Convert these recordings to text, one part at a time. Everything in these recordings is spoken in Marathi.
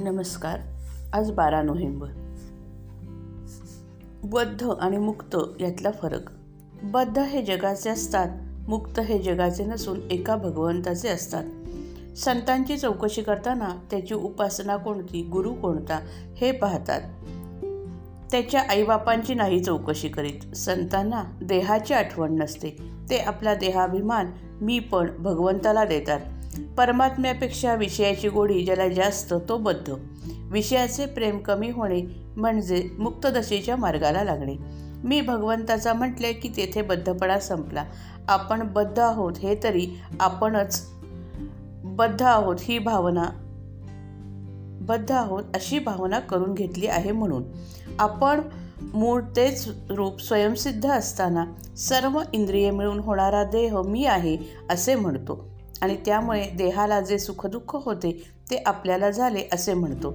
नमस्कार. आज बारा नोव्हेंबर. बद्ध आणि मुक्त यातला फरक. बद्ध हे जगाचे असतात मुक्त हे जगाचे नसून एका भगवंताचे असतात. संतांची चौकशी करताना त्याची उपासना कोणती गुरु कोणता हे पाहतात. त्याच्या आईबापांची नाही चौकशी करीत. संतांना देहाची आठवण नसते. ते आपला देहाभिमान मी पण भगवंताला देतात. परमात्म्यापेक्षा विषयाची गोडी ज्याला जास्त तो बद्ध. विषयाचे प्रेम कमी होणे म्हणजे मुक्तदशेच्या मार्गाला लागणे. मी भगवंताचा म्हटले की तेथे बद्धपणा संपला. आपण बद्ध आहोत हे तरी आपणच बद्ध आहोत ही भावना बद्ध आहोत अशी भावना करून घेतली आहे म्हणून. आपण मूळ तेच रूप स्वयंसिद्ध असताना सर्व इंद्रिय मिळून होणारा देह मी आहे असे म्हणतो. आणि त्यामुळे देहाला जे सुखदुःख होते ते आपल्याला झाले असे म्हणतो.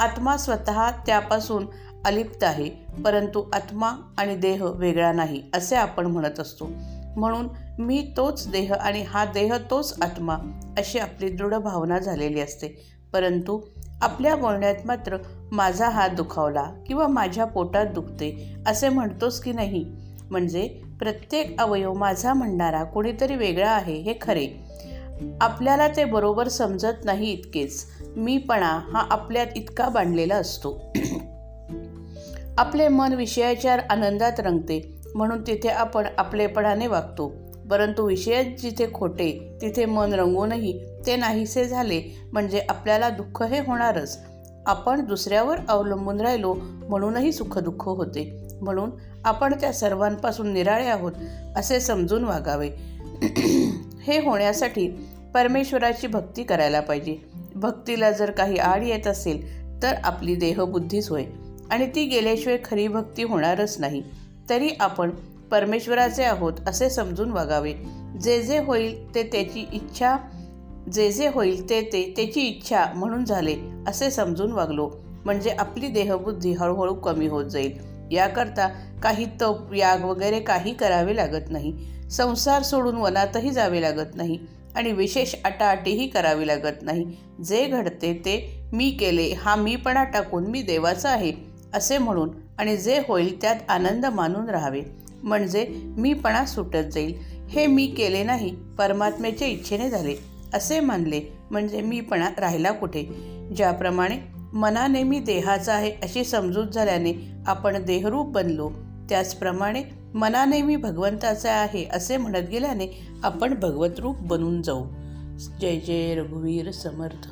आत्मा स्वतः त्यापासून अलिप्त आहे परंतु आत्मा आणि देह वेगळा नाही असे आपण म्हणत असतो. म्हणून मी तोच देह आणि हा देह तोच आत्मा अशी आपली दृढ भावना झालेली असते. परंतु आपल्या बोलण्यात मात्र माझा हात दुखावला किंवा माझ्या पोटात दुखते असे म्हणतोस की नाही? म्हणजे प्रत्येक अवयव माझा म्हणणारा कोणीतरी वेगळा आहे हे खरे. आपल्याला ते बरोबर समजत नाही इतकेच. मीपणा हा आपल्यात इतका बांधलेला असतो. आपले मन विषयाच्या आनंदात रंगते म्हणून तिथे आपण आपलेपणाने वागतो. परंतु विषय जिथे खोटे तिथे मन रंगूनही ते नाहीसे झाले म्हणजे आपल्याला दुःख हे होणारच. आपण दुसऱ्यावर अवलंबून राहिलो म्हणूनही सुखदुःख होते. म्हणून आपण त्या सर्वांपासून निराळे आहोत असे समजून वागावे. हे होण्यासाठी परमेश्वराची भक्ती करायला पाहिजे. भक्तीला जर काही आड येत असेल तर आपली देहबुद्धीच होय. आणि ती गेल्याशिवाय खरी भक्ती होणारच नाही. तरी आपण परमेश्वराचे आहोत असे समजून वागावे. जे जे होईल ते त्याची इच्छा जे जे होईल ते ते त्याची इच्छा म्हणून झाले असे समजून वागलो. म्हणजे आपली देहबुद्धी हळूहळू कमी होत जाईल. याकरता काही तप याग वगैरे काही करावे लागत नाही. संसार सोडून वनातही जावे लागत नाही आणि विशेष अटाअटीही करावी लागत नाही. जे घडते ते मी केले हा मीपणा टाकून मी देवाचा आहे असे म्हणून आणि जे होईल त्यात आनंद मानून राहावे. म्हणजे मीपणा सुटत जाईल. हे मी केले नाही परमात्म्याच्या इच्छेने झाले असे मानले. म्हणजे मीपणा राहिला कुठे? ज्याप्रमाणे मनाने मी देहाचा आहे अशी समजूत झाल्याने आपण देहरूप बनलो. त्याचप्रमाणे मनाने मी भगवंताचा आहे असे म्हणत गेल्याने आपण भगवतरूप बनून जाऊ. जय जय रघुवीर समर्थ.